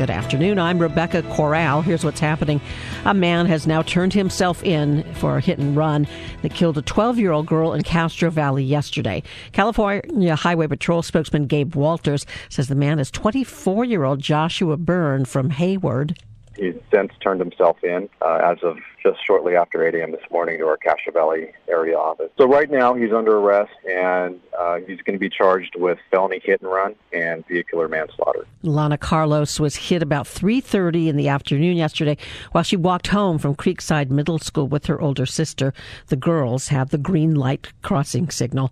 Good afternoon. I'm Rebecca Corral. Here's what's happening. A man has now turned himself in for a hit and run that killed a 12 year old girl in Castro Valley yesterday. California Highway Patrol spokesman Gabe Walters says the man is 24 year old Joshua Byrne from Hayward. He's since turned himself in uh, as of just shortly after 8 a.m. this morning to our Valley area office. So right now he's under arrest and uh, he's going to be charged with felony hit and run and vehicular manslaughter. Lana Carlos was hit about 3:30 in the afternoon yesterday while she walked home from Creekside Middle School with her older sister. The girls have the green light crossing signal.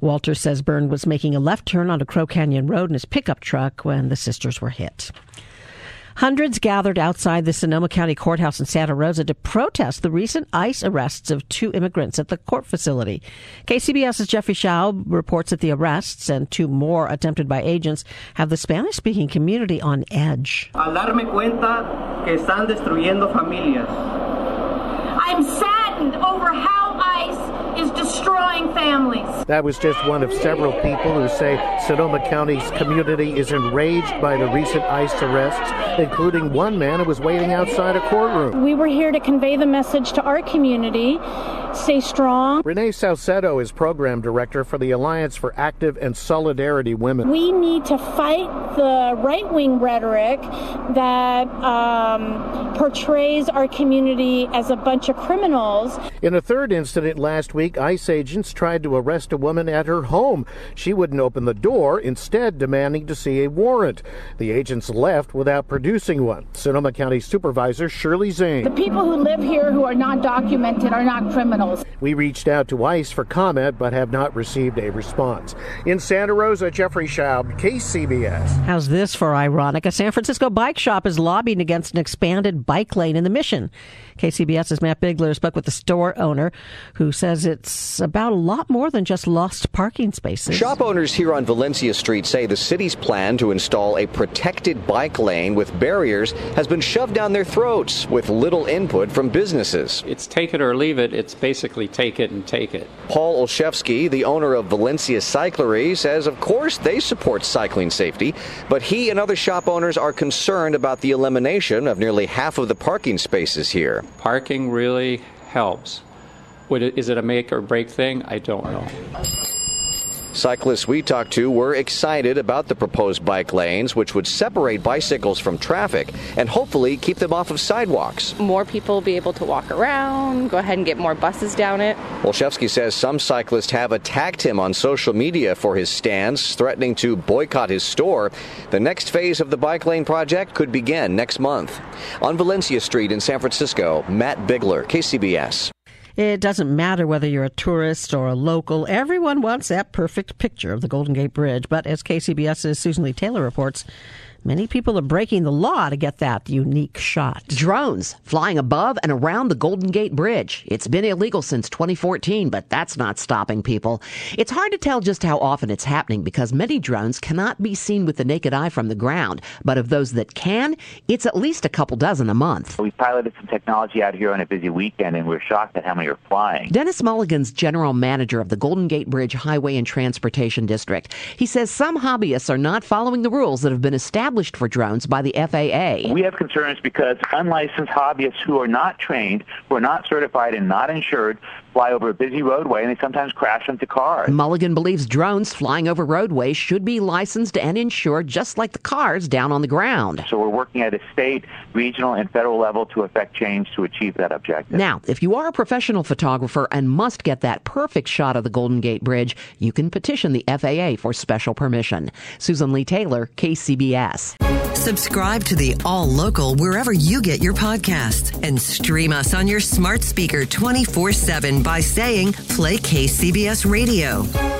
Walter says Byrne was making a left turn onto Crow Canyon Road in his pickup truck when the sisters were hit. Hundreds gathered outside the Sonoma County Courthouse in Santa Rosa to protest the recent ICE arrests of two immigrants at the court facility. KCBS's Jeffrey Schaub reports that the arrests and two more attempted by agents have the Spanish speaking community on edge. Al cuenta que están destruyendo familias. I'm saddened over how ICE is destroying families. That was just one of several people who say Sonoma County's community is enraged by the recent ICE arrests, including one man who was waiting outside a courtroom. We were here to convey the message to our community stay strong. Renee Saucedo is program director for the Alliance for Active and Solidarity Women. We need to fight the right wing rhetoric that um, portrays our community as a bunch of criminals. In a third incident last week, ICE agents tried to arrest a woman at her home. She wouldn't open the door, instead, demanding to see a warrant. The agents left without producing one. Sonoma County Supervisor Shirley Zane. The people who live here who are not documented are not criminals. We reached out to ICE for comment but have not received a response. In Santa Rosa, Jeffrey Schaub, KCBS. How's this for ironic? A San Francisco bike shop is lobbying against an expanded bike lane in the mission. KCBS's Matt Bigler spoke with the store owner who says it's about a lot more than just lost parking spaces. Shop owners here on Valencia Street say the city's plan to install a protected bike lane with barriers has been shoved down their throats with little input from businesses. It's take it or leave it. It's basically take it and take it. Paul Olszewski, the owner of Valencia Cyclery, says of course they support cycling safety, but he and other shop owners are concerned about the elimination of nearly half of the parking spaces here. Parking really helps. Would it, is it a make or break thing? I don't know. Cyclists we talked to were excited about the proposed bike lanes, which would separate bicycles from traffic and hopefully keep them off of sidewalks. More people will be able to walk around, go ahead and get more buses down it. Olszewski says some cyclists have attacked him on social media for his stance, threatening to boycott his store. The next phase of the bike lane project could begin next month. On Valencia Street in San Francisco, Matt Bigler, KCBS. It doesn't matter whether you're a tourist or a local, everyone wants that perfect picture of the Golden Gate Bridge. But as KCBS's Susan Leigh Taylor reports, Many people are breaking the law to get that unique shot. Drones flying above and around the Golden Gate Bridge. It's been illegal since 2014, but that's not stopping people. It's hard to tell just how often it's happening because many drones cannot be seen with the naked eye from the ground. But of those that can, it's at least a couple dozen a month. We piloted some technology out here on a busy weekend and we're shocked at how many are flying. Dennis Mulligan's general manager of the Golden Gate Bridge Highway and Transportation District. He says some hobbyists are not following the rules that have been established established for drones by the FAA. We have concerns because unlicensed hobbyists who are not trained, who are not certified and not insured, fly over a busy roadway and they sometimes crash into cars. Mulligan believes drones flying over roadways should be licensed and insured just like the cars down on the ground. So we're working at a state, regional, and federal level to effect change to achieve that objective. Now, if you are a professional photographer and must get that perfect shot of the Golden Gate Bridge, you can petition the FAA for special permission. Susan Leigh Taylor, KCBS. Subscribe to the All Local wherever you get your podcasts and stream us on your smart speaker 24 7 by saying Play KCBS Radio.